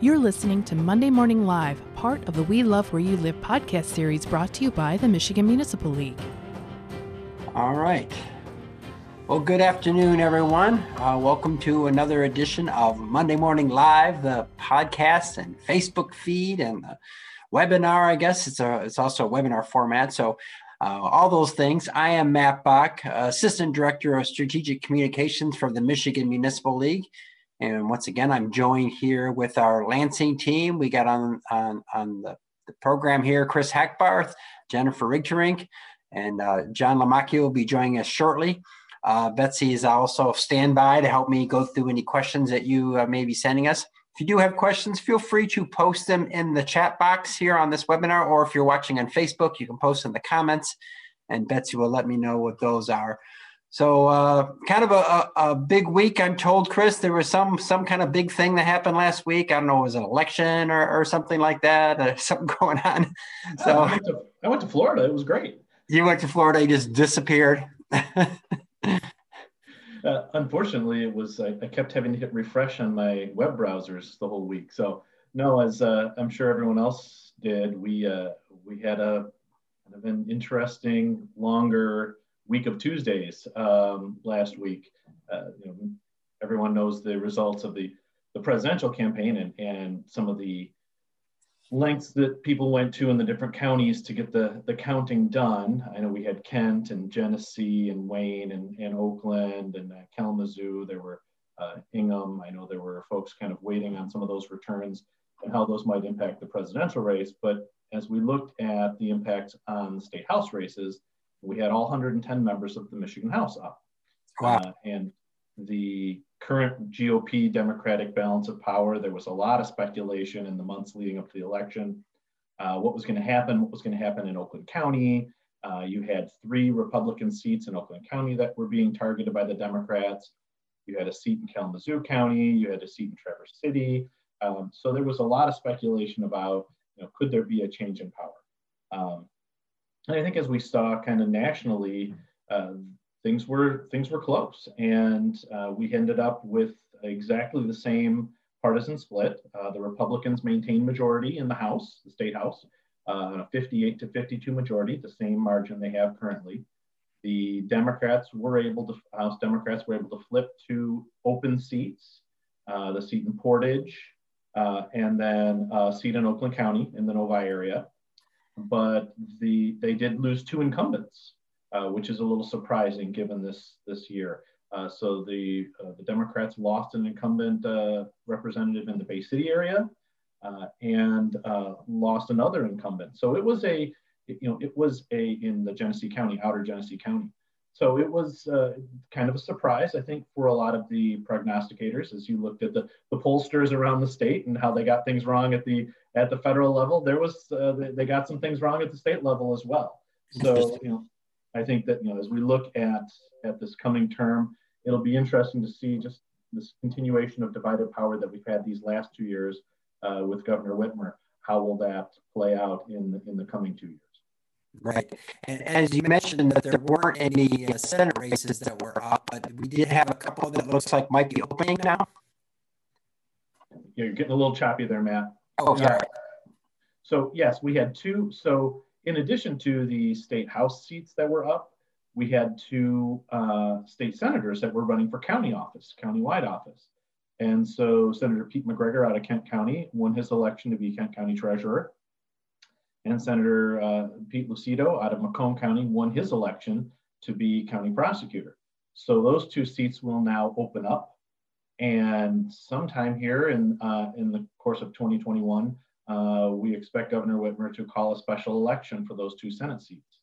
You're listening to Monday Morning Live, part of the We Love Where You Live podcast series brought to you by the Michigan Municipal League. All right. Well, good afternoon, everyone. Uh, welcome to another edition of Monday Morning Live, the podcast and Facebook feed and the webinar. I guess it's a it's also a webinar format. So uh, all those things. I am Matt Bach, Assistant Director of Strategic Communications for the Michigan Municipal League. And once again, I'm joined here with our Lansing team. We got on on, on the, the program here Chris Hackbarth, Jennifer Rigterink, and uh, John Lamacchia will be joining us shortly. Uh, Betsy is also standby to help me go through any questions that you uh, may be sending us. If you do have questions, feel free to post them in the chat box here on this webinar, or if you're watching on Facebook, you can post in the comments, and Betsy will let me know what those are. So uh, kind of a, a, big week, I'm told, Chris. There was some some kind of big thing that happened last week. I don't know, it was an election or, or something like that, uh, something going on. So oh, I, went to, I went to Florida. It was great. You went to Florida. You just disappeared. uh, unfortunately, it was I, I, kept having to hit refresh on my web browsers the whole week. So no, as uh, I'm sure everyone else did, we uh, we had a kind of an interesting, longer week of Tuesdays um, last week. Uh, you know, everyone knows the results of the, the presidential campaign and, and some of the lengths that people went to in the different counties to get the, the counting done. I know we had Kent and Genesee and Wayne and, and Oakland and uh, Kalamazoo. There were uh, Ingham. I know there were folks kind of waiting on some of those returns and how those might impact the presidential race. But as we looked at the impact on state house races, we had all 110 members of the Michigan House up. Wow. Uh, and the current GOP Democratic balance of power, there was a lot of speculation in the months leading up to the election. Uh, what was going to happen? What was going to happen in Oakland County? Uh, you had three Republican seats in Oakland County that were being targeted by the Democrats. You had a seat in Kalamazoo County. You had a seat in Traverse City. Um, so there was a lot of speculation about, you know, could there be a change in power? Um, I think as we saw kind of nationally, uh, things were things were close, and uh, we ended up with exactly the same partisan split. Uh, the Republicans maintained majority in the House, the state House, uh, 58 to 52 majority, the same margin they have currently. The Democrats were able to House Democrats were able to flip to open seats, uh, the seat in Portage, uh, and then a seat in Oakland County in the Novi area but the they did lose two incumbents, uh, which is a little surprising given this this year. Uh, so the uh, the Democrats lost an incumbent uh, representative in the Bay City area, uh, and lost another incumbent. So it was a you know it was a in the Genesee County, outer Genesee County. So it was uh, kind of a surprise, I think, for a lot of the prognosticators as you looked at the, the pollsters around the state and how they got things wrong at the at the federal level. There was uh, they got some things wrong at the state level as well. So you know, I think that you know as we look at at this coming term, it'll be interesting to see just this continuation of divided power that we've had these last two years uh, with Governor Whitmer. How will that play out in the, in the coming two years? Right. And as you mentioned that there weren't any uh, Senate races that were up, but we did have a couple that looks like might be opening now. You're getting a little choppy there, Matt. Oh, sorry. So yes, we had two. So in addition to the state house seats that were up, we had two uh, state senators that were running for county office, county-wide office. And so Senator Pete MacGregor out of Kent County won his election to be Kent County Treasurer and Senator uh, Pete Lucido out of Macomb County won his election to be county prosecutor. So those two seats will now open up. And sometime here in, uh, in the course of 2021, uh, we expect Governor Whitmer to call a special election for those two Senate seats.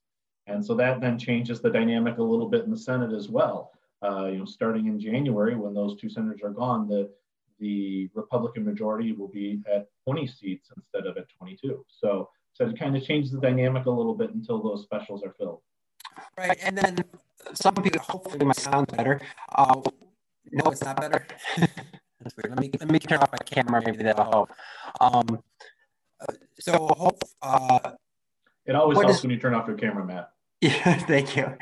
And so that then changes the dynamic a little bit in the Senate as well. Uh, you know, starting in January, when those two senators are gone, the the Republican majority will be at 20 seats instead of at 22. So so it kind of changes the dynamic a little bit until those specials are filled. Right, and then some people, hopefully my sound better. Uh, no, it's not better. That's weird. Let me let me turn off my camera. Maybe that'll help. Um, so hope. Uh, it always helps is, when you turn off your camera, Matt. Yeah, thank you.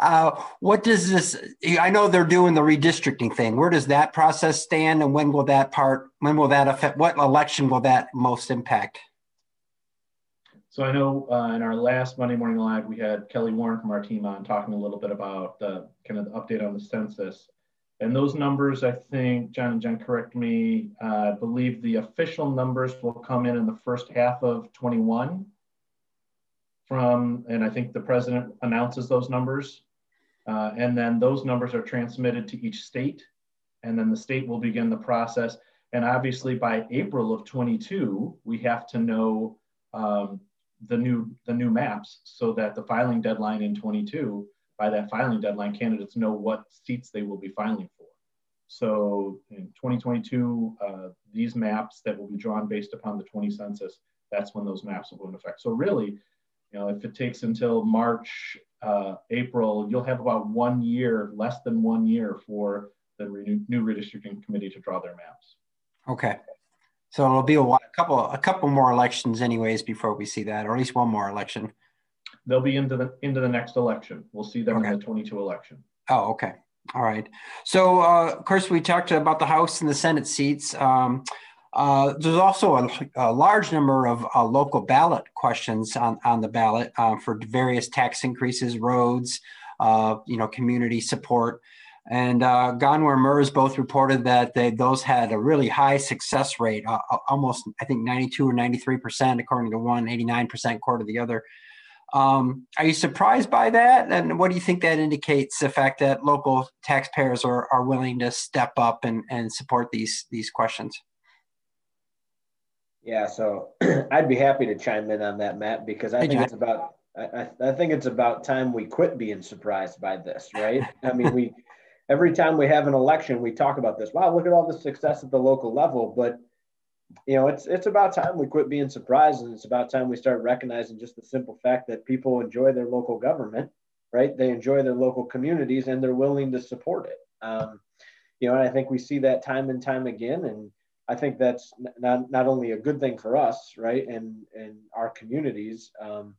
Uh, what does this? I know they're doing the redistricting thing. Where does that process stand, and when will that part? When will that affect? What election will that most impact? So I know uh, in our last Monday morning live, we had Kelly Warren from our team on talking a little bit about the kind of the update on the census. And those numbers, I think, John and Jen, correct me, uh, I believe the official numbers will come in in the first half of 21 from, and I think the president announces those numbers. Uh, and then those numbers are transmitted to each state. And then the state will begin the process. And obviously by April of 22, we have to know um, the new the new maps so that the filing deadline in 22 by that filing deadline candidates know what seats they will be filing for. So in 2022 uh, these maps that will be drawn based upon the 20 census that's when those maps will go into effect. So really you know if it takes until march uh, april you'll have about one year less than one year for the new redistricting committee to draw their maps. Okay so it'll be a, while, a couple a couple more elections anyways before we see that, or at least one more election. They'll be into the into the next election. We'll see them okay. in the 22 election. Oh, okay. All right. So, uh, of course, we talked about the House and the Senate seats. Um, uh, there's also a, a, large number of uh, local ballot questions on, on the ballot uh, for various tax increases, roads, uh, you know, community support. And uh, Gongwer MIRS both reported that they, those had a really high success rate, uh, uh almost, I think, 92 or 93%, according to one, 89% according to the other. Um, are you surprised by that? And what do you think that indicates the fact that local taxpayers are, are willing to step up and, and support these, these questions? Yeah, so I'd be happy to chime in on that, Matt, because I hey, think John. it's about I, I think it's about time we quit being surprised by this, right? I mean, we every time we have an election, we talk about this. Wow, look at all the success at the local level. But you know, it's it's about time we quit being surprised, and it's about time we start recognizing just the simple fact that people enjoy their local government, right? They enjoy their local communities, and they're willing to support it. Um, you know, and I think we see that time and time again, and I think that's not not only a good thing for us, right, and and our communities. Um,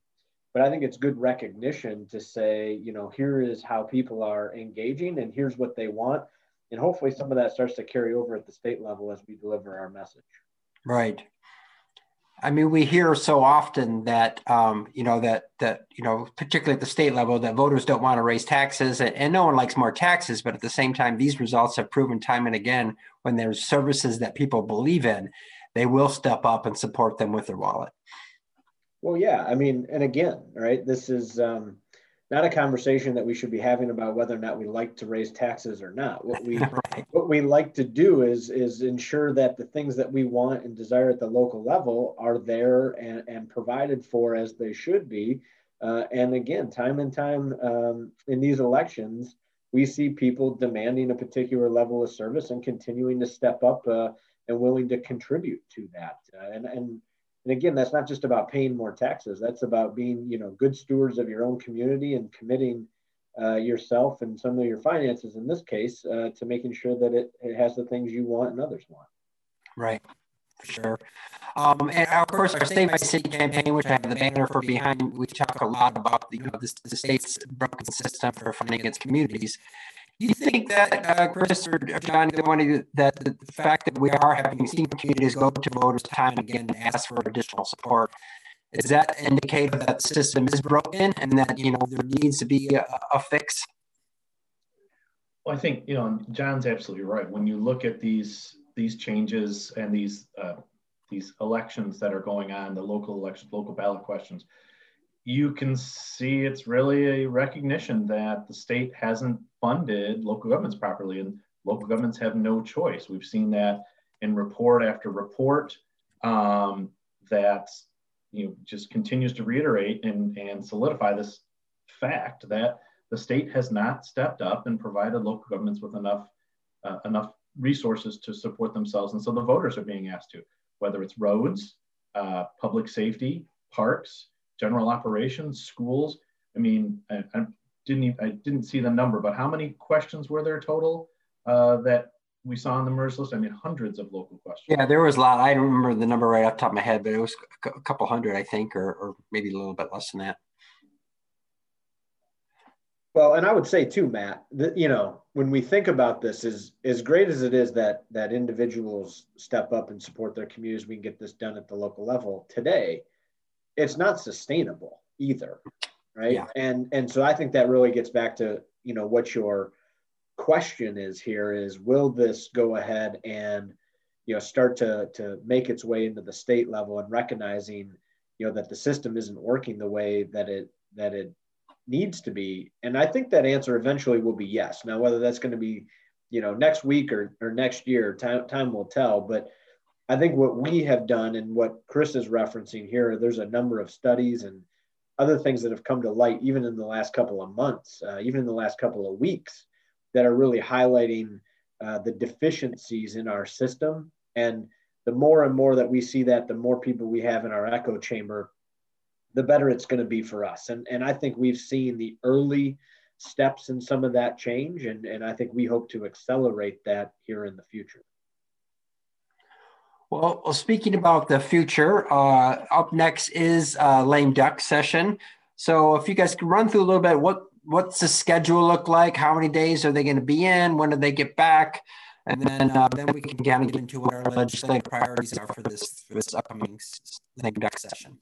but I think it's good recognition to say, you know, here is how people are engaging and here's what they want. And hopefully some of that starts to carry over at the state level as we deliver our message. Right. I mean, we hear so often that, um, you know, that, that, you know, particularly at the state level, that voters don't want to raise taxes and, and no one likes more taxes. But at the same time, these results have proven time and again when there's services that people believe in, they will step up and support them with their wallet. Well, yeah. I mean, and again, right, this is um, not a conversation that we should be having about whether or not we like to raise taxes or not. What we right. what we like to do is is ensure that the things that we want and desire at the local level are there and, and provided for as they should be. Uh, and again, time and time um, in these elections, we see people demanding a particular level of service and continuing to step up uh, and willing to contribute to that. Uh, and and and again that's not just about paying more taxes. That's about being you know good stewards of your own community and committing uh, yourself and some of your finances in this case uh, to making sure that it, it has the things you want and others want. Right. For sure. Um, and of course our state by state campaign which i have the banner for behind we talk a lot about the, you know, the, the state's broken system for funding its communities do you think that, uh, Chris or John, that the fact that we are having seen communities go to voters time and again and ask for additional support, is that indicative that the system is broken and that you know there needs to be a, a fix? Well, I think you know John's absolutely right. When you look at these these changes and these uh, these elections that are going on, the local elections, local ballot questions, you can see it's really a recognition that the state hasn't funded local governments properly and local governments have no choice. We've seen that in report after report um, that you know just continues to reiterate and, and solidify this fact that the state has not stepped up and provided local governments with enough uh, enough resources to support themselves. And so the voters are being asked to, whether it's roads, uh, public safety, parks, general operations, schools. I mean, I, I didn't even, I didn't see the number, but how many questions were there total uh, that we saw on the MIRS list? I mean, hundreds of local questions. Yeah, there was a lot. I don't remember the number right off the top of my head, but it was a couple hundred, I think, or, or maybe a little bit less than that. Well, and I would say too, Matt, that you know, when we think about this, is as great as it is that that individuals step up and support their communities, we can get this done at the local level. Today, it's not sustainable either, right? Yeah. And and so I think that really gets back to you know what your question is here is will this go ahead and you know start to to make its way into the state level and recognizing you know that the system isn't working the way that it that it needs to be? And I think that answer eventually will be yes. Now, whether that's going to be, you know, next week or, or next year, time, time will tell. But I think what we have done and what Chris is referencing here, there's a number of studies and other things that have come to light, even in the last couple of months, uh, even in the last couple of weeks, that are really highlighting uh, the deficiencies in our system. And the more and more that we see that, the more people we have in our echo chamber the better it's going to be for us. And, and I think we've seen the early steps in some of that change, and, and I think we hope to accelerate that here in the future. Well, well speaking about the future, uh, up next is uh, lame duck session. So if you guys could run through a little bit, what what's the schedule look like? How many days are they going to be in? When do they get back? And then uh, then we can kind of get into what our legislative priorities are for this for this upcoming lame duck session.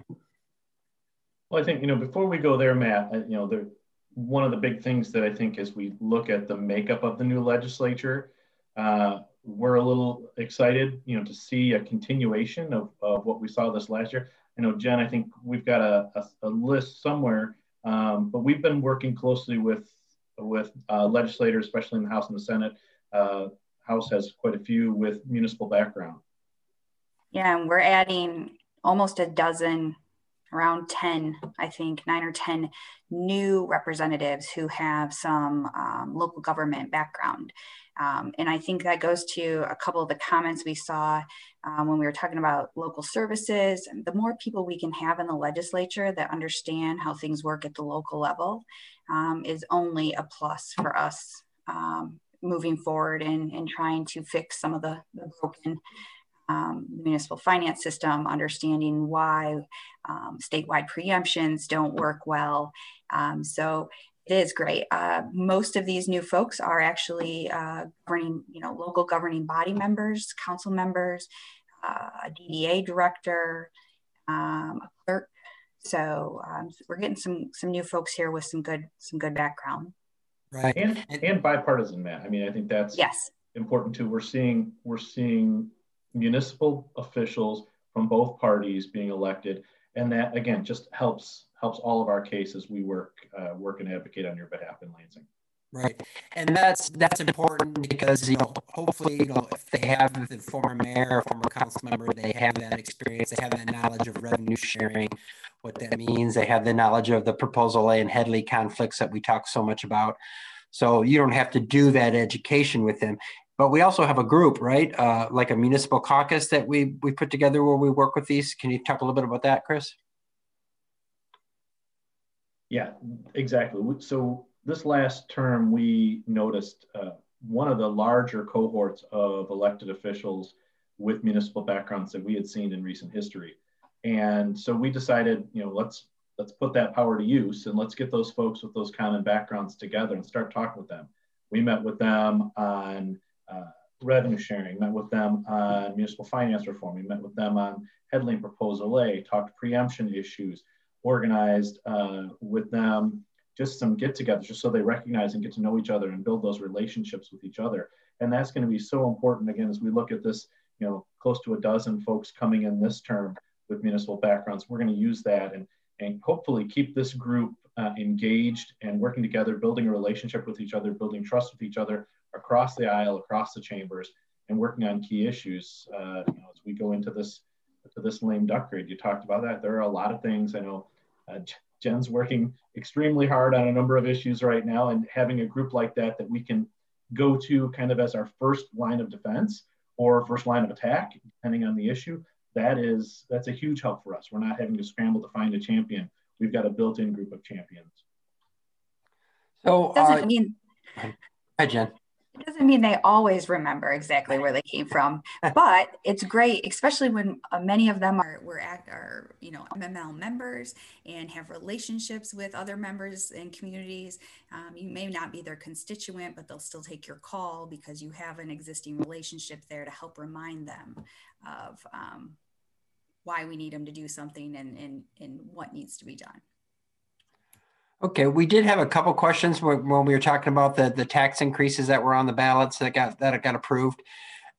Well, I think, you know, before we go there, Matt, you know, the, one of the big things that I think as we look at the makeup of the new legislature, uh, we're a little excited, you know, to see a continuation of, of what we saw this last year. I know, Jen, I think we've got a, a, a list somewhere, um, but we've been working closely with with uh, legislators, especially in the House and the Senate. Uh, House has quite a few with municipal background. Yeah, and we're adding almost a dozen around 10, I think, nine or 10 new representatives who have some um, local government background. Um, and I think that goes to a couple of the comments we saw um, when we were talking about local services. The more people we can have in the legislature that understand how things work at the local level um, is only a plus for us um, moving forward and, and trying to fix some of the, the broken um, municipal finance system, understanding why um, statewide preemptions don't work well. Um, so it is great. Uh, most of these new folks are actually uh, governing, you know, local governing body members, council members, uh, a DDA director, um, a clerk. So um, we're getting some some new folks here with some good some good background. Right, and and bipartisan, Matt. I mean, I think that's yes important too. We're seeing we're seeing municipal officials from both parties being elected, and that again just helps helps all of our cases we work uh, work and advocate on your behalf in Lansing. Right, and that's that's important because you know hopefully you know if they have the former mayor or former council member, they have that experience, they have that knowledge of revenue sharing, what that means. They have the knowledge of the proposal A and Headlee conflicts that we talk so much about. So you don't have to do that education with them. But we also have a group, right? Uh, like a municipal caucus that we we put together where we work with these. Can you talk a little bit about that, Chris? Yeah, exactly. So this last term, we noticed uh, one of the larger cohorts of elected officials with municipal backgrounds that we had seen in recent history. And so we decided, you know, let's let's put that power to use and let's get those folks with those common backgrounds together and start talking with them. We met with them on revenue sharing, met with them on municipal finance reform, we met with them on Headlee Proposal A, talked preemption issues, organized uh, with them just some get togethers just so they recognize and get to know each other and build those relationships with each other. And that's going to be so important again as we look at this, you know, close to a dozen folks coming in this term with municipal backgrounds. We're going to use that and, and hopefully keep this group uh, engaged and working together, building a relationship with each other, building trust with each other, across the aisle, across the chambers, and working on key issues. Uh, you know, as we go into this to this lame duck grade, you talked about that. There are a lot of things. I know uh, Jen's working extremely hard on a number of issues right now, and having a group like that that we can go to kind of as our first line of defense or first line of attack, depending on the issue. That is that's a huge help for us. We're not having to scramble to find a champion. We've got a built-in group of champions. So, doesn't uh, mean. Hi, Jen doesn't mean they always remember exactly where they came from, but it's great, especially when uh, many of them are were at are you know MML members and have relationships with other members and communities. Um, you may not be their constituent, but they'll still take your call because you have an existing relationship there to help remind them of um, why we need them to do something and, and, and what needs to be done. Okay, we did have a couple questions when, we were talking about the, the tax increases that were on the ballots that got that got approved.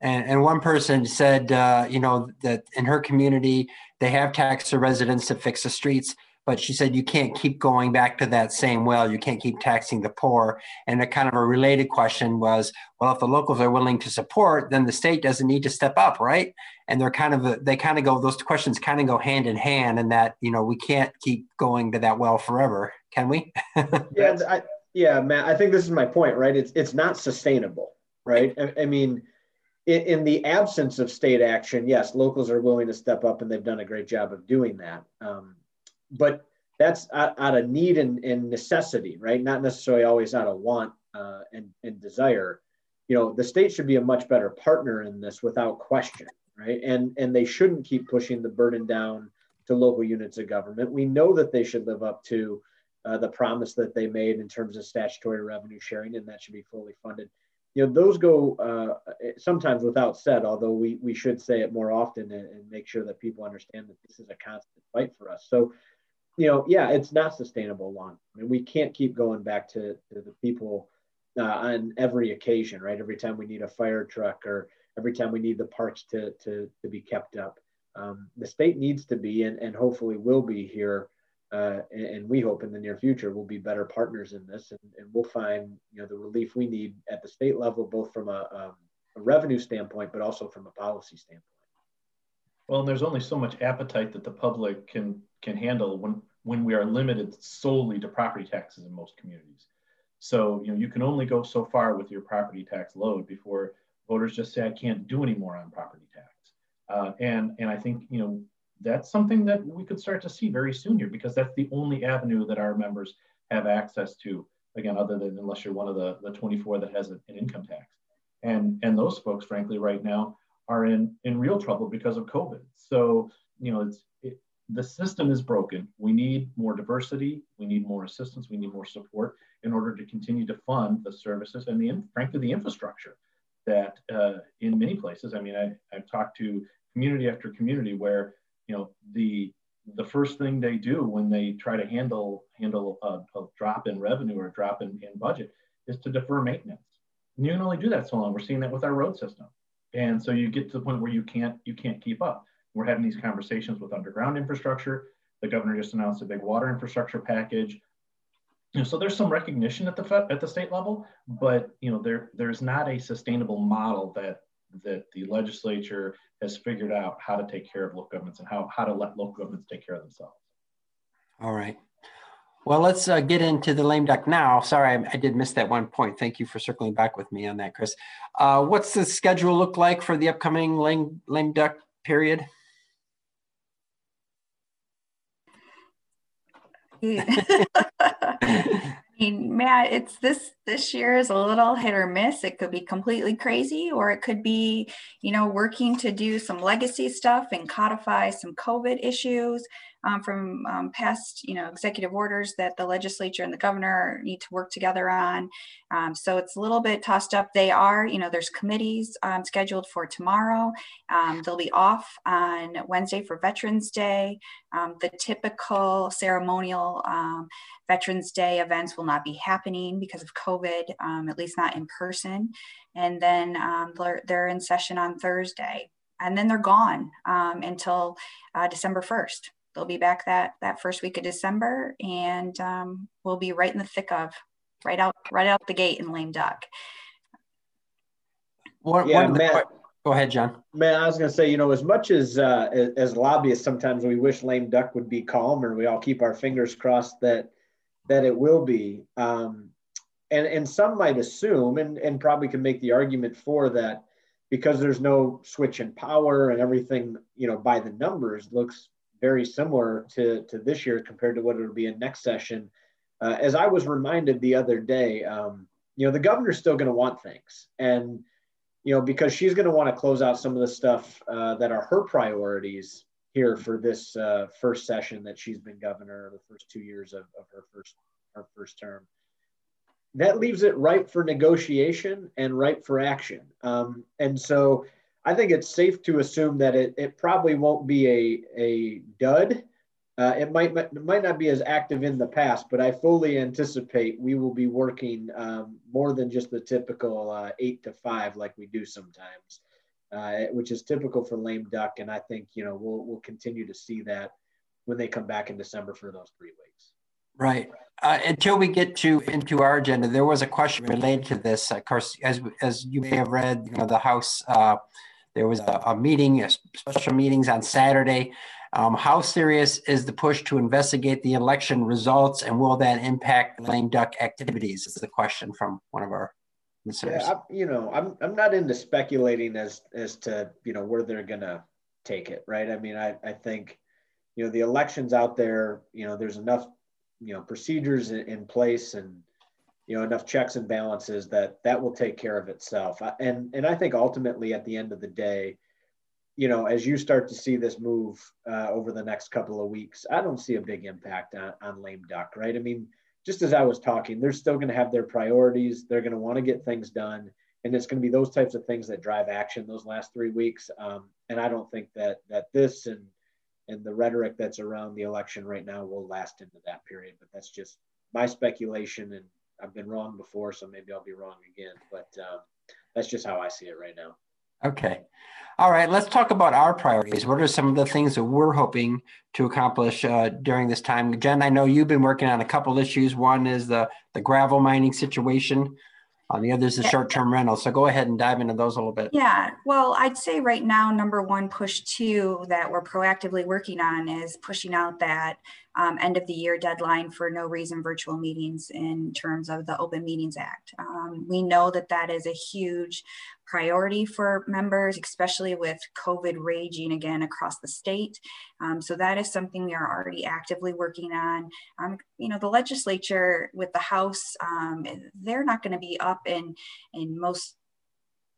And, and one person said, uh, you know, that in her community, they have taxed the residents to fix the streets, but she said you can't keep going back to that same well. You can't keep taxing the poor. And a kind of a related question was, well, if the locals are willing to support, then the state doesn't need to step up, right? And they're kind of they kind of go those questions kind of go hand in hand, and that you know we can't keep going to that well forever. Can we? yeah, I, yeah, Matt. I think this is my point, right? It's it's not sustainable, right? I, I mean, in, in, the absence of state action, yes, locals are willing to step up, and they've done a great job of doing that. Um, but that's out, out of need and, and, necessity, right? Not necessarily always out of want uh, and, and desire. You know, the state should be a much better partner in this without question, right? And and they shouldn't keep pushing the burden down to local units of government. We know that they should live up to uh, the promise that they made in terms of statutory revenue sharing, and that should be fully funded. You know, those go uh, sometimes without said, although we, we should say it more often and, and, make sure that people understand that this is a constant fight for us. So, you know, yeah, it's not sustainable long. I mean, we can't keep going back to, to the people uh, on every occasion, right? Every time we need a fire truck or every time we need the parks to, to, to be kept up. Um, the state needs to be and, and hopefully will be here uh, and, and, we hope in the near future we'll be better partners in this, and, and, we'll find you know the relief we need at the state level, both from a, um, a revenue standpoint, but also from a policy standpoint. Well, there's only so much appetite that the public can can handle when when we are limited solely to property taxes in most communities. So you know you can only go so far with your property tax load before voters just say I can't do any more on property tax. Uh, and and I think you know that's something that we could start to see very soon here because that's the only avenue that our members have access to again other than unless you're one of the, the 24 that has an income tax and and those folks frankly right now are in in real trouble because of covid so you know it's it, the system is broken we need more diversity we need more assistance we need more support in order to continue to fund the services and the frankly the infrastructure that uh, in many places i mean I, i've talked to community after community where you know the the first thing they do when they try to handle handle a, a drop in revenue or a drop in, in budget is to defer maintenance. And you can only do that so long. We're seeing that with our road system. And so you get to the point where you can't you can't keep up. We're having these conversations with underground infrastructure. The governor just announced a big water infrastructure package. You know, so there's some recognition at the at the state level, but you know there there's not a sustainable model that that the legislature has figured out how to take care of local governments and how, how to let local governments take care of themselves. All right. Well, let's uh, get into the lame duck now. Sorry, I, I, did miss that one point. Thank you for circling back with me on that, Chris. Uh, what's the schedule look like for the upcoming lame, lame duck period? mean, Matt, it's this this year is a little hit or miss. It could be completely crazy, or it could be, you know, working to do some legacy stuff and codify some COVID issues um, from um, past, you know, executive orders that the legislature and the governor need to work together on. Um, so it's a little bit tossed up. They are, you know, there's committees um, scheduled for tomorrow. Um, they'll be off on Wednesday for Veterans Day. Um, the typical ceremonial Veterans Day events will not be happening because of COVID, at least not in person. And then they're, they're, in session on Thursday. And then they're gone um, until uh, December 1st. They'll be back that, that first week of December and um, we'll be right in the thick of, right out, right out the gate in Lame Duck. What, yeah, what Matt, go ahead, John. Man, I was going to say, you know, as much as uh, as lobbyists, sometimes we wish lame duck would be calm, calmer. We all keep our fingers crossed that that it will be. Um, and, and some might assume, and, and probably can make the argument for that, because there's no switch in power and everything, you know, by the numbers looks very similar to, to this year compared to what it'll be in next session. Uh, as I was reminded the other day, um, you know, the governor's still going to want things. And, you know, because she's going to want to close out some of the stuff uh, that are her priorities here for this uh, first session that she's been governor, the first two years of, of her first her first term. That leaves it ripe for negotiation and ripe for action. Um, and so I think it's safe to assume that it, it probably won't be a, a dud uh, it might it might not be as active in the past, but I fully anticipate we will be working um, more than just the typical uh, eight to five like we do sometimes, uh, which is typical for lame duck. And I think you know we'll we'll continue to see that when they come back in December for those three weeks. Right. Uh, until we get to into our agenda, there was a question related to this. Of course, as as you may have read, you know, the House uh, there was a, a meeting, a special meetings on Saturday um, how serious is the push to investigate the election results and will that impact lame duck activities? Is the question from one of our listeners. Yeah, I, you know, I'm, I'm not into speculating as, as to, you know, where they're going to take it, right? I mean, I, I think, you know, the elections out there, you know, there's enough, you know, procedures in, in place and, you know, enough checks and balances that that will take care of itself. And, and I think ultimately at the end of the day, you know, as you start to see this move uh, over the next couple of weeks, I don't see a big impact on, on lame duck, right? I mean, just as I was talking, they're still going to have their priorities. They're going to want to get things done, and it's going to be those types of things that drive action those last three weeks. Um, and I don't think that that this and and the rhetoric that's around the election right now will last into that period. But that's just my speculation, and I've been wrong before, so maybe I'll be wrong again. But um, that's just how I see it right now. Okay. All right, let's talk about our priorities. What are some of the things that we're hoping to accomplish uh, during this time? Jen, I know you've been working on a couple issues. One is the, the gravel mining situation. On the other is the short-term rental. So go ahead and dive into those a little bit. Yeah, well, I'd say right now, number one, push two that we're proactively working on is pushing out that um, end of the year deadline for no reason virtual meetings in terms of the Open Meetings Act. Um, we know that that is a huge priority for members, especially with COVID raging again across the state. Um, so that is something we are already actively working on. Um, you know, the legislature with the House, um, they're not going to be up in in most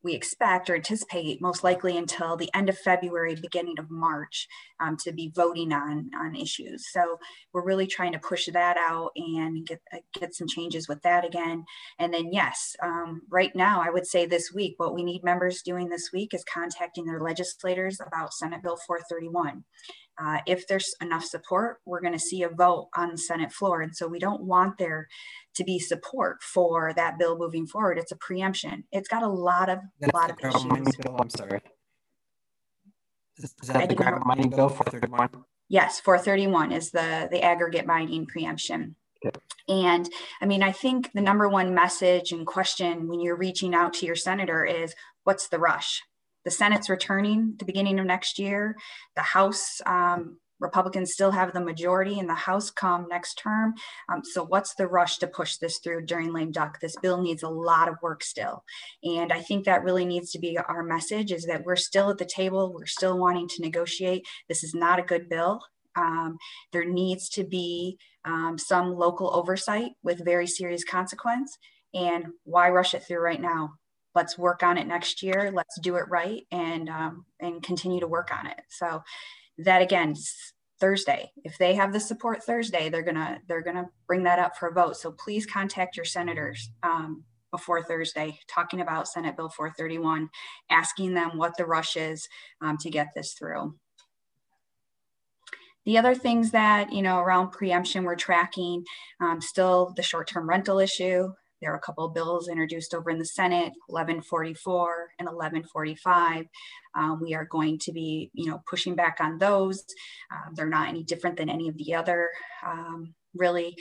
we expect or anticipate most likely until the end of February, beginning of March um, to be voting on, on issues. So we're really trying to push that out and get, uh, get some changes with that again. And then yes, um, right now, I would say this week, what we need members doing this week is contacting their legislators about Senate Bill 431. Uh, if there's enough support, we're going to see a vote on the Senate floor. And so we don't want there to be support for that bill moving forward. It's a preemption. It's got a lot of That's lot of issues. Bill, I'm sorry. Is, that the gravel mining bill 431? Yes, 431 is the the aggregate mining preemption. Okay. And I mean, I think the number one message and question when you're reaching out to your senator is what's the rush? The Senate's returning the beginning of next year. The House um, Republicans still have the majority in the House come next term. Um, so what's the rush to push this through during lame duck? This bill needs a lot of work still. And I think that really needs to be our message is that we're still at the table. We're still wanting to negotiate. This is not a good bill. Um, there needs to be um, some local oversight with very serious consequence. And why rush it through right now? Let's work on it next year. Let's do it right and um, and continue to work on it. So that again Thursday. If they have the support Thursday, they're gonna they're gonna bring that up for a vote. So please contact your senators um, before Thursday, talking about Senate Bill 431, asking them what the rush is um, to get this through. The other things that you know around preemption we're tracking, um, still the short-term rental issue. There are a couple of bills introduced over in the Senate, 1144 and 1145. Um, we are going to be, you know, pushing back on those. Uh, they're not any different than any of the other um, really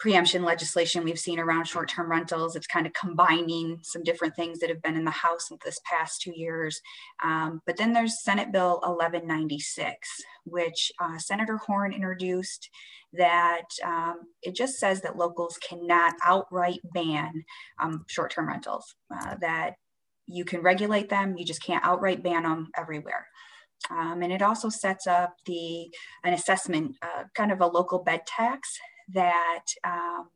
preemption legislation we've seen around short-term rentals. It's kind of combining some different things that have been in the House this past two years. Um, but then there's Senate Bill 1196, which uh, Senator Horn introduced that um, it just says that locals cannot outright ban um, short-term rentals, uh, that you can regulate them, you just can't outright ban them everywhere. Um, and it also sets up the an assessment, uh, kind of a local bed tax that um,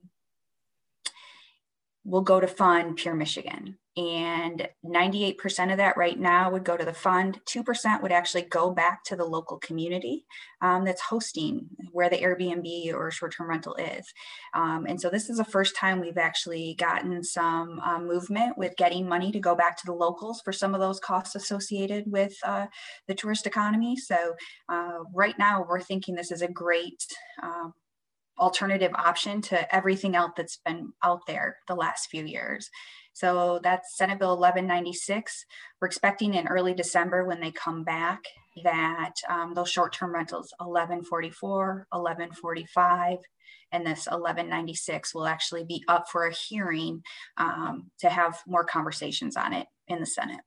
will go to fund Pure Michigan. And 98% of that right now would go to the fund. 2% would actually go back to the local community um, that's hosting where the airbnb or short-term rental is. Um, and so this is the first time we've actually gotten some uh, movement with getting money to go back to the locals for some of those costs associated with uh, the tourist economy. So uh, right now we're thinking this is a great um, alternative option to everything else that's been out there the last few years so that's Senate Bill 1196. We're expecting in early December when they come back that um, those short-term rentals 1144, 1145, and this 1196 will actually be up for a hearing um, to have more conversations on it in the Senate.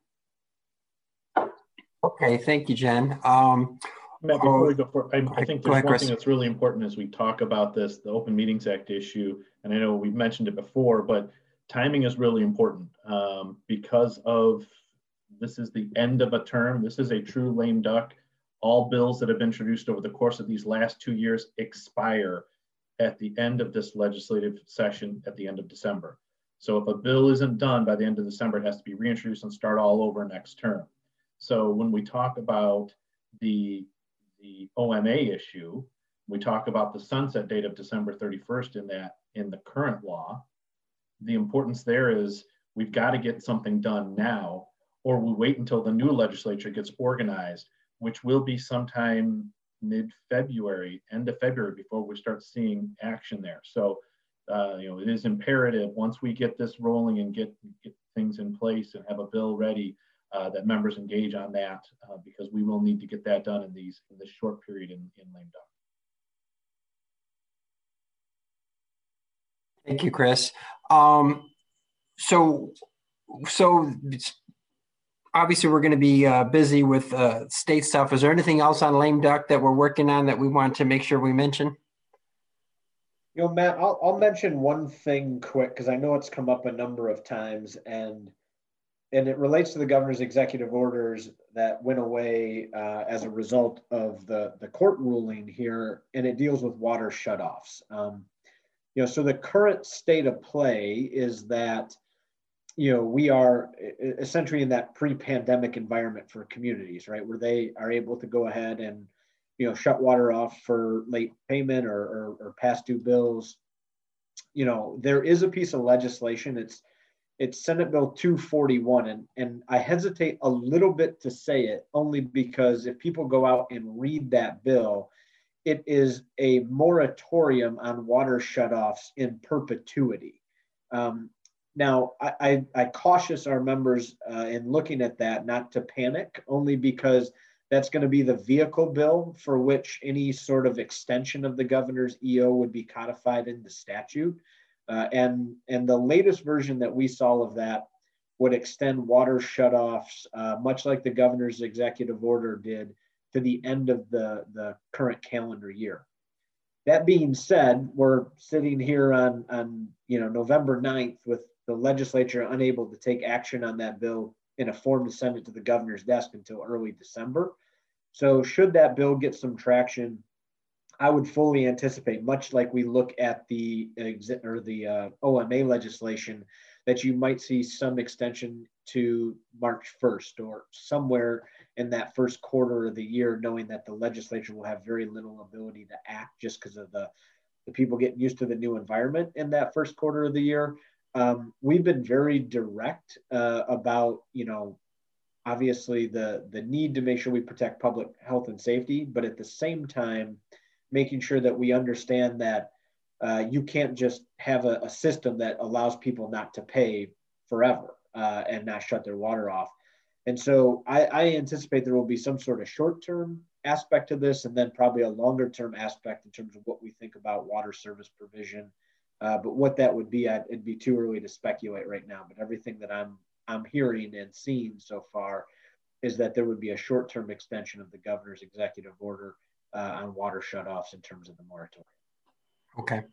Okay, thank you, Jen. Um, Matt, before we go for, I, I think there's ahead, one thing that's really important as we talk about this, the Open Meetings Act issue, and I know we've mentioned it before, but timing is really important um, because of this is the end of a term. This is a true lame duck. All bills that have been introduced over the course of these last two years expire at the end of this legislative session at the end of December. So if a bill isn't done by the end of December, it has to be reintroduced and start all over next term. So when we talk about the, the OMA issue, we talk about the sunset date of December 31st in that in the current law the importance there is we've got to get something done now, or we wait until the new legislature gets organized, which will be sometime mid February, end of February, before we start seeing action there. So, uh, you know, it is imperative once we get this rolling and get, get things in place and have a bill ready uh, that members engage on that uh, because we will need to get that done in these in this short period in, in lame duck. Thank you, Chris. Um, so, so obviously we're going to be uh, busy with uh, state stuff. Is there anything else on lame duck that we're working on that we want to make sure we mention? You know, Matt, I'll, I'll mention one thing quick because I know it's come up a number of times, and and it relates to the governor's executive orders that went away uh, as a result of the the court ruling here, and it deals with water shutoffs. Um, you know, so the current state of play is that, you know, we are essentially in that pre-pandemic environment for communities, right, where they are able to go ahead and, you know, shut water off for late payment or, or, or past due bills. You know, there is a piece of legislation. It's it's Senate Bill 241, and and I hesitate a little bit to say it only because if people go out and read that bill, it is a moratorium on water shutoffs in perpetuity. Um, now, I, I, I, cautious our members uh, in looking at that not to panic, only because that's going to be the vehicle bill for which any sort of extension of the governor's EO would be codified in the statute. Uh, and, and the latest version that we saw of that would extend water shutoffs, uh, much like the governor's executive order did, to the end of the, the current calendar year. That being said, we're sitting here on, on you know November 9th with the legislature unable to take action on that bill in a form to send it to the governor's desk until early December. So should that bill get some traction, I would fully anticipate, much like we look at the exit or the uh, OMA legislation, that you might see some extension to March 1st or somewhere in that first quarter of the year, knowing that the legislature will have very little ability to act just because of the, the people getting used to the new environment in that first quarter of the year. Um, we've been very direct uh, about, you know, obviously the the need to make sure we protect public health and safety, but at the same time, making sure that we understand that uh, you can't just have a, a, system that allows people not to pay forever uh, and not shut their water off. And so I, I anticipate there will be some sort of short term aspect to this and then probably a longer term aspect in terms of what we think about water service provision. Uh, but what that would be, I'd, it'd be too early to speculate right now. But everything that I'm I'm hearing and seeing so far is that there would be a short term extension of the governor's executive order uh, on water shutoffs in terms of the moratorium. Okay.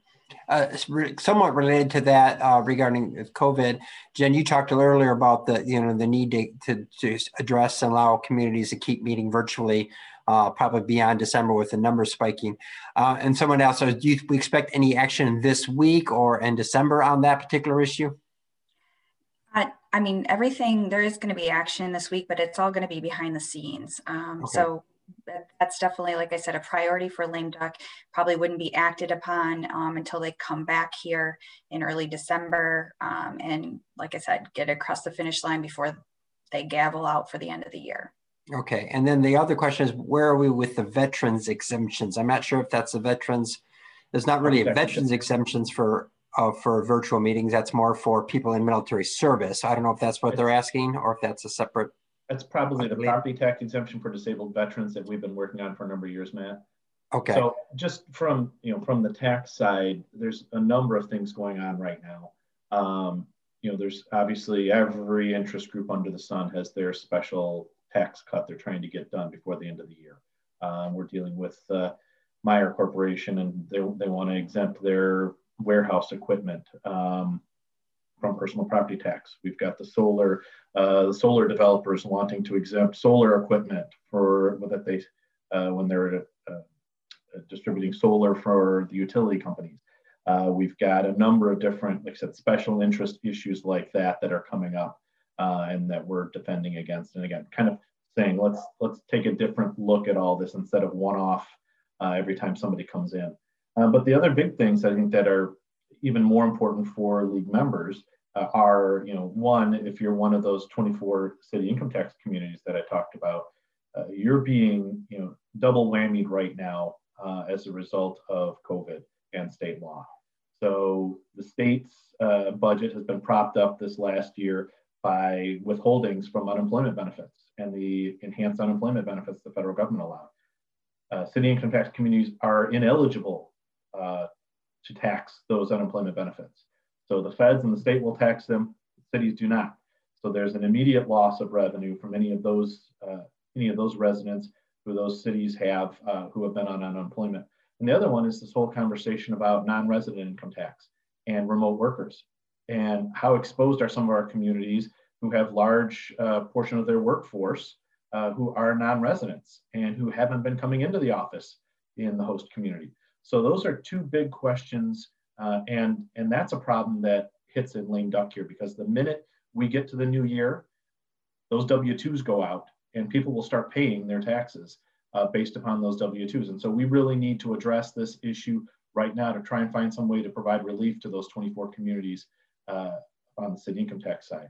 Uh, somewhat related to that uh, regarding COVID, Jen, you talked earlier about the you know the need to, to, to address and allow communities to keep meeting virtually, uh, probably beyond December with the numbers spiking. Uh, and someone else, do you we expect any action this week or in December on that particular issue? I mean, everything, there is going to be action this week, but it's all going to be behind the scenes. Um, okay. So that's definitely, like I said, a priority for Lame Duck. Probably wouldn't be acted upon um, until they come back here in early December. Um, and like I said, get across the finish line before they gavel out for the end of the year. Okay. And then the other question is where are we with the veterans exemptions? I'm not sure if that's the veterans. There's not really a veterans exemptions for uh, for virtual meetings. That's more for people in military service. I don't know if that's what they're asking or if that's a separate. That's probably the property tax exemption for disabled veterans that we've been working on for a number of years, Matt. Okay. So just from you know from the tax side, there's a number of things going on right now. Um, you know, there's obviously every interest group under the sun has their special tax cut they're trying to get done before the end of the year. Um, we're dealing with uh, Meijer Corporation, and they, they want to exempt their warehouse equipment um, from personal property tax. We've got the solar, uh, the solar developers wanting to exempt solar equipment for that they uh, when they're uh, distributing solar for the utility companies. Uh, we've got a number of different, like I said, special interest issues like that that are coming up uh, and that we're defending against. And again, kind of saying let's let's take a different look at all this instead of one-off uh, every time somebody comes in. Uh, but the other big things I think that are even more important for league members uh, are, you know, one, if you're one of those 24 city income tax communities that I talked about, uh, you're being, you know, double whammied right now uh, as a result of COVID and state law. So the state's uh, budget has been propped up this last year by withholdings from unemployment benefits and the enhanced unemployment benefits the federal government allowed. Uh, city income tax communities are ineligible uh, to tax those unemployment benefits. So the feds and the state will tax them, cities do not. So there's an immediate loss of revenue from any of those uh, any of those residents who those cities have uh, who have been on unemployment. And the other one is this whole conversation about non-resident income tax and remote workers and how exposed are some of our communities who have large uh, portion of their workforce uh, who are non-residents and who haven't been coming into the office in the host community. So those are two big questions, uh, and and that's a problem that hits in lame duck here because the minute we get to the new year, those W-2s go out and people will start paying their taxes uh, based upon those W-2s. And so we really need to address this issue right now to try and find some way to provide relief to those 24 communities uh, on the city income tax side.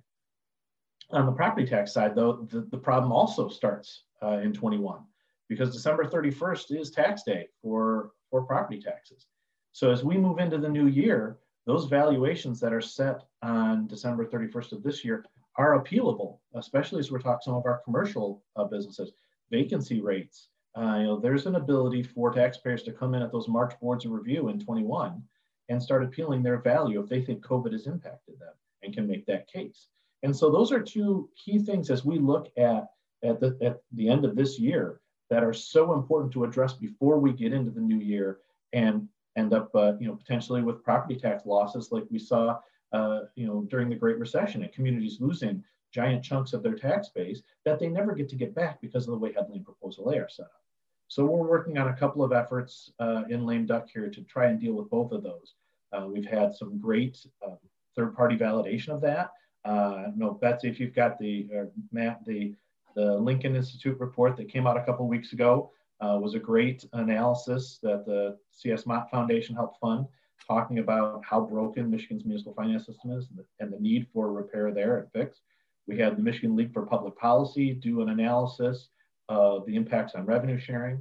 On the property tax side, though, the, the problem also starts uh, in 21 because December 31st is tax day for for property taxes. So as we move into the new year, those valuations that are set on December 31st of this year are appealable, especially as we're talking some of our commercial uh, businesses, vacancy rates. Uh, you know, there's an ability for taxpayers to come in at those March boards of review in 21 and start appealing their value if they think COVID has impacted them and can make that case. And so those are two key things as we look at at the, at the end of this year that are so important to address before we get into the new year and end up, uh, you know, potentially with property tax losses like we saw, uh, you know, during the Great Recession and communities losing giant chunks of their tax base that they never get to get back because of the way Headlee proposal A are set up. So we're working on a couple of efforts uh, in lame duck here to try and deal with both of those. Uh, we've had some great uh, third-party validation of that. Uh, no, Betsy, if you've got the Matt, the the Lincoln Institute report that came out a couple weeks ago uh, was a great analysis that the CS Mott Foundation helped fund, talking about how broken Michigan's municipal finance system is and the, and the need for repair there and fix. We had the Michigan League for Public Policy do an analysis of the impacts on revenue sharing.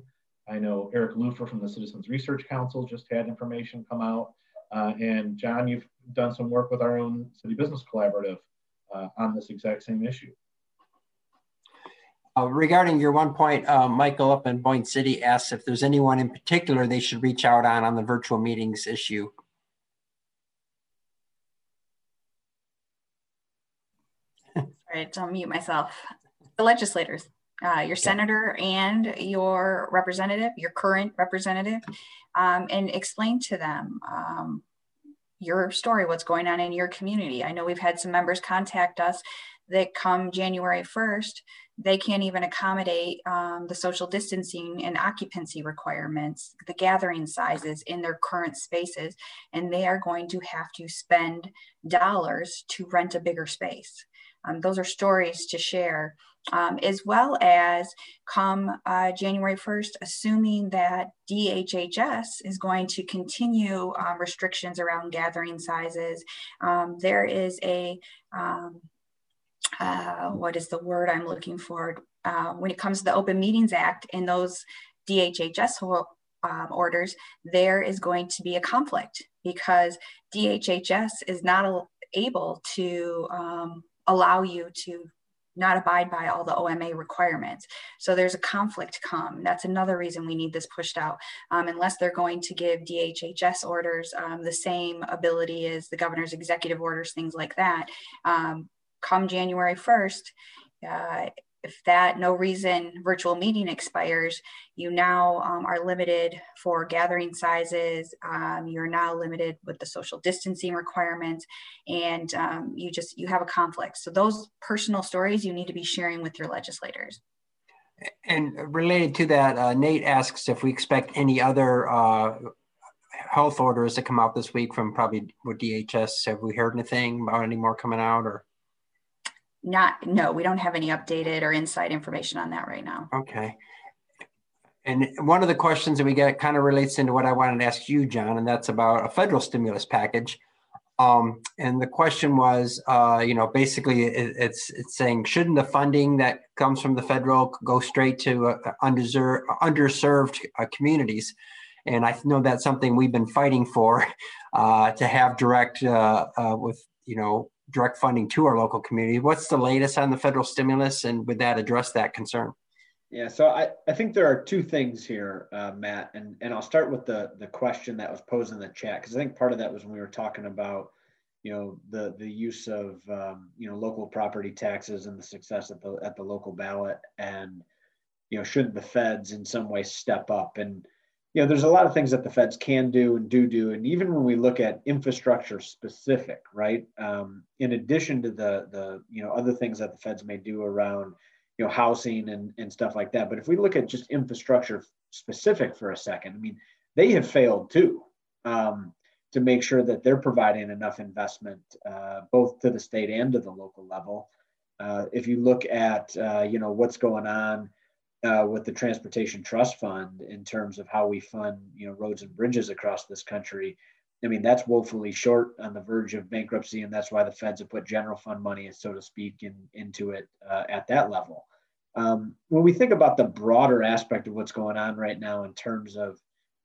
I know Eric Lupher from the Citizens Research Council just had information come out. Uh, and John, you've done some work with our own City Business Collaborative uh, on this exact same issue. Uh, regarding your one point, uh, Michael up in Boyne City asks if there's anyone in particular they should reach out on on the virtual meetings issue. Sorry, to mute myself. The legislators, uh, your senator and your representative, your current representative, um, and explain to them um, your story, what's going on in your community. I know we've had some members contact us that come January 1st, they can't even accommodate um, the social distancing and occupancy requirements, the gathering sizes in their current spaces, and they are going to have to spend dollars to rent a bigger space. Um, those are stories to share, um, as well as come uh, January 1st, assuming that DHHS is going to continue uh, restrictions around gathering sizes. Um, there is a um, uh, what is the word I'm looking for? Uh, when it comes to the Open Meetings Act and those DHHS um, orders, there is going to be a conflict because DHHS is not able to um, allow you to not abide by all the OMA requirements. So there's a conflict come. That's another reason we need this pushed out. Um, unless they're going to give DHHS orders um, the same ability as the governor's executive orders, things like that. Um, come January 1st, uh, if that no reason virtual meeting expires, you now um, are limited for gathering sizes. Um, you're now limited with the social distancing requirements, and um, you just you have a conflict. So those personal stories you need to be sharing with your legislators. And related to that, uh, Nate asks if we expect any other uh, health orders to come out this week from probably with DHS. Have we heard anything about any more coming out or? Not, no, we don't have any updated or inside information on that right now. Okay. And one of the questions that we get kind of relates into what I wanted to ask you, John, and that's about a federal stimulus package. Um, and the question was, uh, you know, basically it, it's it's saying shouldn't the funding that comes from the federal go straight to uh, underserved, underserved uh, communities? And I know that's something we've been fighting for uh, to have direct uh, uh, with you know direct funding to our local community. What's the latest on the federal stimulus, and would that address that concern? Yeah, so I, I think there are two things here, uh, Matt, and, and I'll start with the, the question that was posed in the chat, because I think part of that was when we were talking about, you know, the, the use of, um, you know, local property taxes and the success at the, at the local ballot and, you know, should the feds in some way step up? And you know, there's a lot of things that the feds can do and do do, and even when we look at infrastructure specific, right? Um, in addition to the the you know other things that the feds may do around you know housing and and stuff like that, but if we look at just infrastructure specific for a second, I mean, they have failed too um, to make sure that they're providing enough investment uh, both to the state and to the local level. Uh, if you look at uh, you know what's going on uh, with the Transportation Trust Fund in terms of how we fund, you know, roads and bridges across this country. I mean, that's woefully short on the verge of bankruptcy, and that's why the feds have put general fund money, so to speak, in, into it uh, at that level. Um, when we think about the broader aspect of what's going on right now in terms of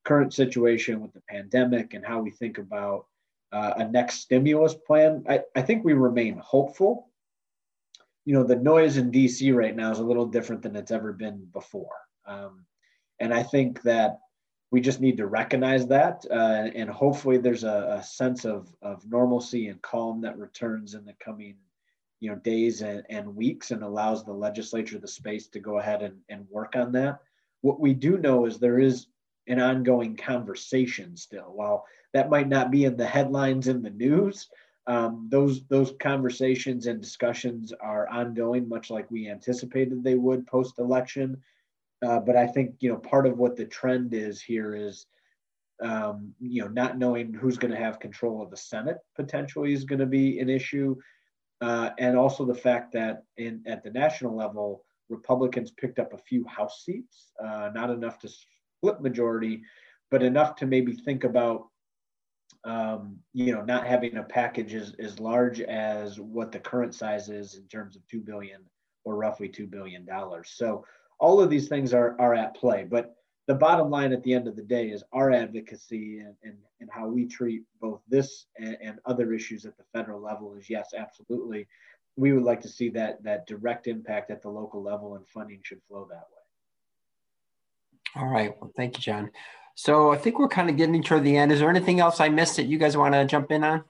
current situation with the pandemic and how we think about uh, a next stimulus plan, I, I think we remain hopeful you know the noise in DC right now is a little different than it's ever been before, um, and I think that we just need to recognize that, uh, and hopefully there's a, a, sense of of normalcy and calm that returns in the coming you know days and, and weeks and allows the legislature the space to go ahead and, and work on that. What we do know is there is an ongoing conversation still. While that might not be in the headlines in the news, um, those those conversations and discussions are ongoing, much like we anticipated they would post election. Uh, but I think you know part of what the trend is here is um, you know not knowing who's going to have control of the Senate potentially is going to be an issue, uh, and also the fact that in at the national level, Republicans picked up a few House seats, uh, not enough to split majority, but enough to maybe think about um, you know, not having a package as, as large as what the current size is in terms of 2 billion or roughly $2 billion. So all of these things are, are at play, but the bottom line at the end of the day is our advocacy and, and, and how we treat both this and, and other issues at the federal level is yes, absolutely. We would like to see that, that direct impact at the local level and funding should flow that way. All right. Well, thank you, John. So I think we're kind of getting toward the end. Is there anything else I missed that you guys want to jump in on?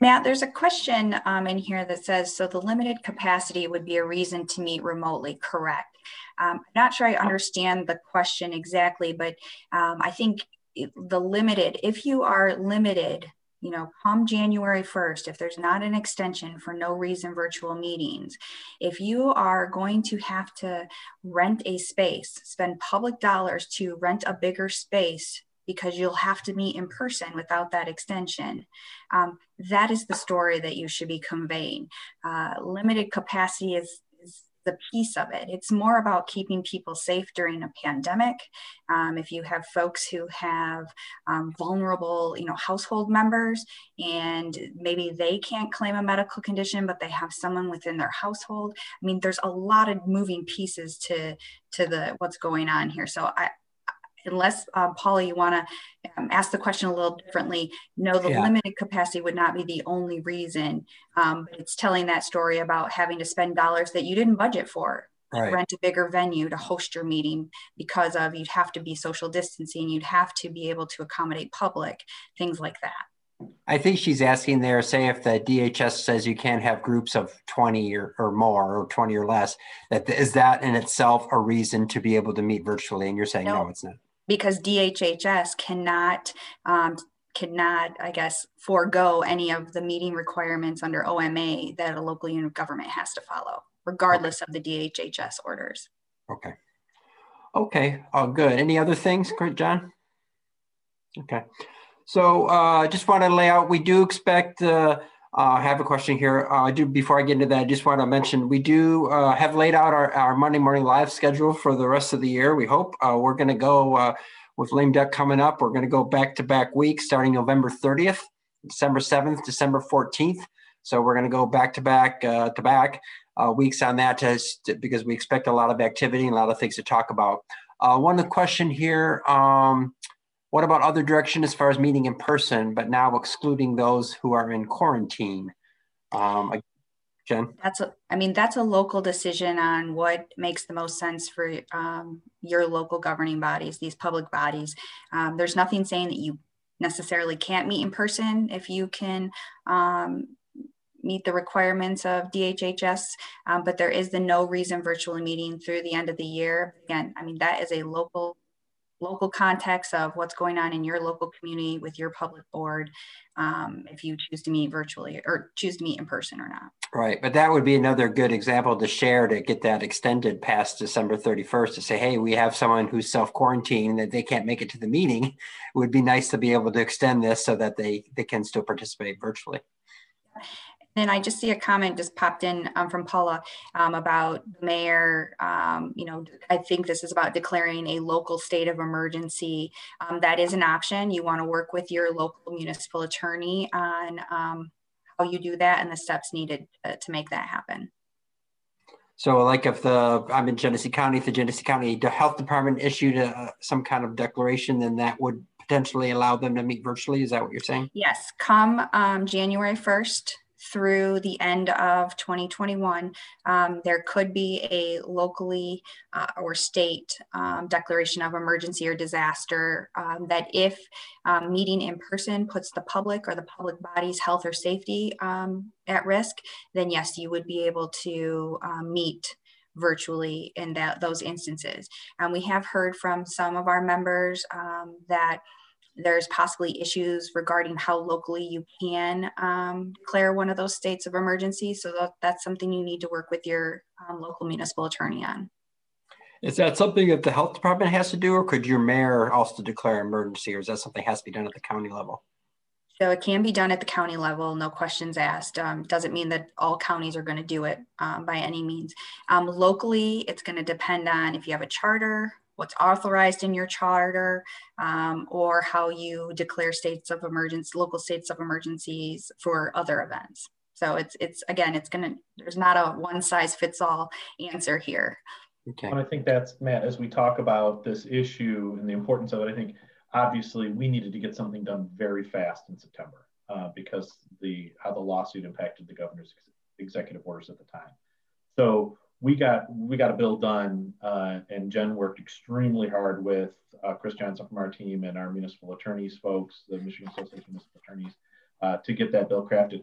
Matt, there's a question um, in here that says, so the limited capacity would be a reason to meet remotely, correct? Um, not sure I understand the question exactly, but um, I think the limited, if you are limited you know, come January 1st, if there's not an extension for no reason virtual meetings, if you are going to have to rent a space, spend public dollars to rent a bigger space because you'll have to meet in person without that extension. Um, that is the story that you should be conveying. Uh, limited capacity is, the piece of it. It's more about keeping people safe during a pandemic. Um, if you have folks who have um, vulnerable, you know, household members, and maybe they can't claim a medical condition, but they have someone within their household. I mean, there's a lot of moving pieces to to the what's going on here. So I, unless uh, Paula, you want to um, ask the question a little differently. No, the yeah. limited capacity would not be the only reason. Um, but it's telling that story about having to spend dollars that you didn't budget for. Right. Rent a bigger venue to host your meeting because of you'd have to be social distancing, you'd have to be able to accommodate public, things like that. I think she's asking there, say if the DHS says you can't have groups of 20 or, or more or 20 or less, that is that in itself a reason to be able to meet virtually? And you're saying no, no it's not because DHHS cannot um, cannot, I guess, forego any of the meeting requirements under OMA that a local unit of government has to follow, regardless okay. of the DHHS orders. Okay. Okay. Oh, good. Any other things, John? Okay. So uh, just want to lay out, we do expect uh, I have a question here. Uh, I do before I get into that. I just want to mention we do uh, have laid out our, our Monday morning live schedule for the rest of the year. We hope uh, we're going to go uh, with lame duck coming up. We're going to go back to back weeks starting November 30th, December 7th, December 14th. So we're going to go back to back uh, to back weeks on that to, because we expect a lot of activity and a lot of things to talk about. one question here. Um, what about other direction as far as meeting in person, but now excluding those who are in quarantine? Um, Jen? That's a, I mean, that's a local decision on what makes the most sense for um, your local governing bodies, these public bodies. Um, there's nothing saying that you necessarily can't meet in person if you can um, meet the requirements of DHHS, um, but there is the no reason virtual meeting through the end of the year. Again, I mean, that is a local local context of what's going on in your local community with your public board um, if you choose to meet virtually or choose to meet in person or not. Right. But that would be another good example to share to get that extended past December 31st to say, hey, we have someone who's self quarantined that they can't make it to the meeting. It would be nice to be able to extend this so that they, they can still participate virtually. And I just see a comment just popped in um, from Paula um, about the mayor. Um, you know, I think this is about declaring a local state of emergency. Um, that is an option. You want to work with your local municipal attorney on um, how you do that and the steps needed uh, to make that happen. So, like if the I'm in Genesee County, if the Genesee County Health Department issued a, some kind of declaration, then that would potentially allow them to meet virtually. Is that what you're saying? Yes. Come um, January 1st, through the end of 2021, um, there could be a locally uh, or state um, declaration of emergency or disaster um, that if um, meeting in person puts the public or the public body's health or safety um, at risk, then yes, you would be able to um, meet virtually in that those instances. And we have heard from some of our members that there's possibly issues regarding how locally you can um, declare one of those states of emergency. So that, that's something you need to work with your um, local municipal attorney on. Is that something that the health department has to do, or could your mayor also declare emergency, or is that something that has to be done at the county level? So it can be done at the county level, no questions asked. Um, doesn't mean that all counties are going to do it um, by any means. Um, locally, it's going to depend on if you have a charter, what's authorized in your charter um, or how you declare states of emergency, local states of emergencies for other events. So it's, it's again, it's gonna, there's not a one size fits all answer here. Okay. And I think that's, Matt, as we talk about this issue and the importance of it, I think obviously we needed to get something done very fast in September uh, because the how the lawsuit impacted the governor's executive orders at the time. So we got we got a bill done, uh, and Jen worked extremely hard with uh, Chris Johnson from our team and our municipal attorneys folks, the Michigan Association of Municipal Attorneys, uh, to get that bill crafted.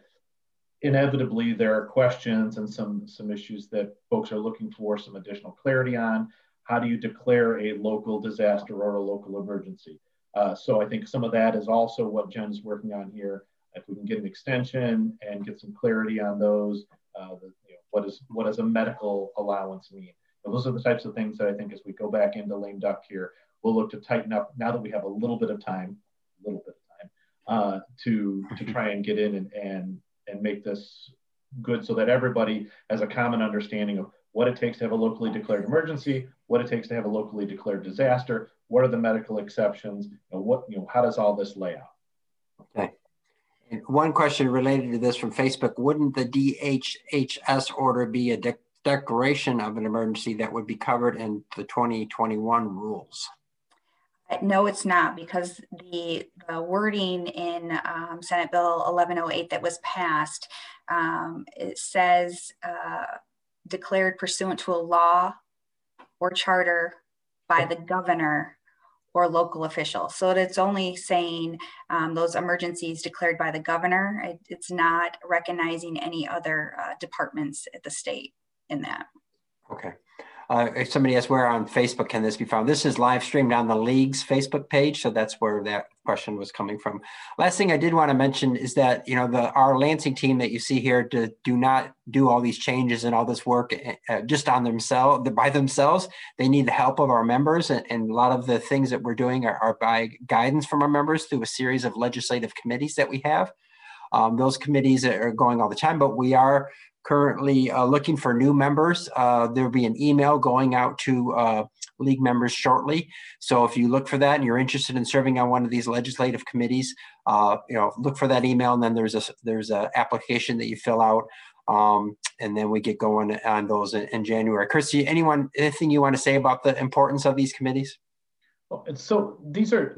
Inevitably, there are questions and some some issues that folks are looking for some additional clarity on. How do you declare a local disaster or a local emergency? Uh, so I think some of that is also what Jen's working on here. If we can get an extension and get some clarity on those, uh, the, what is what does a medical allowance mean? And those are the types of things that I think as we go back into lame duck here, we'll look to tighten up now that we have a little bit of time, a little bit of time, uh, to to try and get in and and and make this good so that everybody has a common understanding of what it takes to have a locally declared emergency, what it takes to have a locally declared disaster, what are the medical exceptions, and what you know, how does all this lay out? One question related to this from Facebook: Wouldn't the DHHS order be a de declaration of an emergency that would be covered in the 2021 rules? Uh, no, it's not because the, the wording in um, Senate Bill 1108 that was passed, um, it says uh, declared pursuant to a law or charter by the governor or local official. So it's only saying um, those emergencies declared by the governor. It, it's not recognizing any other uh, departments at the state in that. Okay. Uh, if somebody asks where on Facebook can this be found, this is live streamed on the league's Facebook page, so that's where that question was coming from. Last thing I did want to mention is that you know the our Lansing team that you see here to do not do all these changes and all this work uh, just on themselves by themselves. They need the help of our members, and, and a lot of the things that we're doing are, are, by guidance from our members through a series of legislative committees that we have. Um, those committees are going all the time, but we are currently uh, looking for new members. Uh, there'll be an email going out to uh, league members shortly. So if you look for that and you're interested in serving on one of these legislative committees, uh, you know, look for that email and then there's a there's a application that you fill out. Um, and then we get going on those in, in January. Christy, anyone, anything you want to say about the importance of these committees? Well, and so these are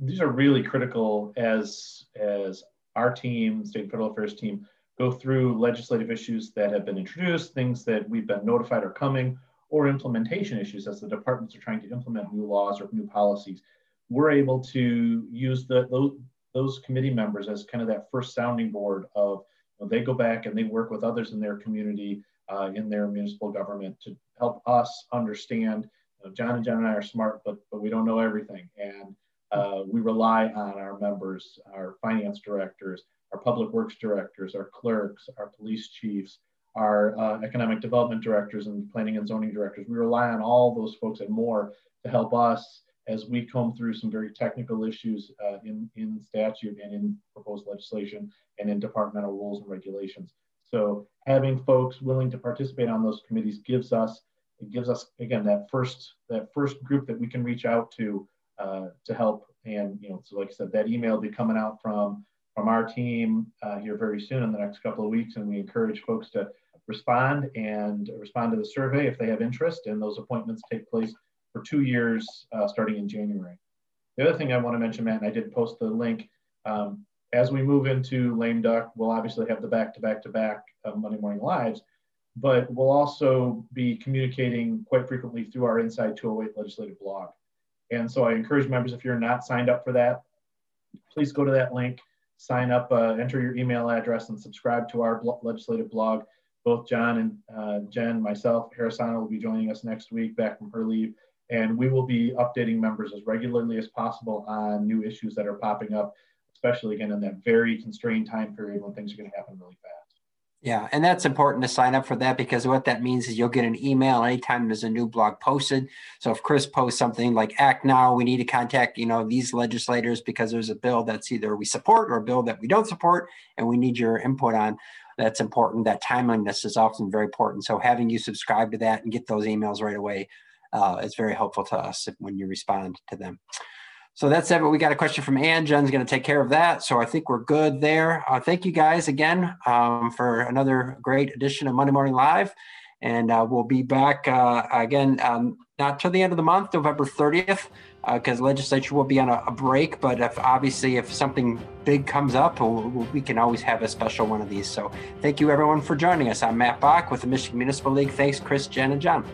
these are really critical as as our team, state and federal affairs team, go through legislative issues that have been introduced, things that we've been notified are coming, or implementation issues as the departments are trying to implement new laws or new policies. We're able to use the, those, those committee members as kind of that first sounding board of you know, they go back and they work with others in their community, uh, in their municipal government to help us understand. You know, John and Jen and I are smart, but but we don't know everything, and uh, we rely on our members, our finance directors, our public works directors, our clerks, our police chiefs, our uh, economic development directors and planning and zoning directors. We rely on all those folks and more to help us as we comb through some very technical issues uh, in, in statute and in proposed legislation and in departmental rules and regulations. So having folks willing to participate on those committees gives us, it gives us, again, that first, that first group that we can reach out to uh, to help. And, you know, so like I said, that email will be coming out from from our team uh, here very soon in the next couple of weeks. And we encourage folks to respond and respond to the survey if they have interest. And those appointments take place for two years uh, starting in January. The other thing I want to mention, Matt, and I did post the link. Um, as we move into lame duck, we'll obviously have the back to back to back Monday morning lives, but we'll also be communicating quite frequently through our Inside 208 legislative blog. And so I encourage members, if you're not signed up for that, please go to that link sign up, uh, enter your email address, and subscribe to our legislative blog. Both John and uh, Jen, myself, Herasanna will be joining us next week back from her leave, and we will be updating members as regularly as possible on new issues that are popping up, especially again in that very constrained time period when things are going to happen really fast. Yeah, and that's important to sign up for that because what that means is you'll get an email anytime there's a new blog posted. So if Chris posts something like act now, we need to contact, you know, these legislators because there's a bill that's either we support or a bill that we don't support and we need your input on. That's important. That timeliness is often very important. So having you subscribe to that and get those emails right away uh, is very helpful to us when you respond to them. So that's it. But we got a question from Ann. Jen's going to take care of that. So I think we're good there. Uh, thank you guys again um, for another great edition of Monday Morning Live. And uh, we'll be back uh, again, um, not till the end of the month, November 30th, because uh, legislature will be on a, a, break. But if obviously if something big comes up, we'll, we can always have a special one of these. So thank you everyone for joining us. I'm Matt Bach with the Michigan Municipal League. Thanks, Chris, Jen, and John.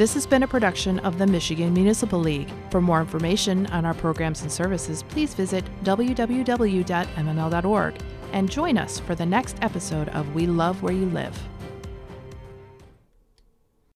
This has been a production of the Michigan Municipal League. For more information on our programs and services, please visit www.mml.org and join us for the next episode of We Love Where You Live.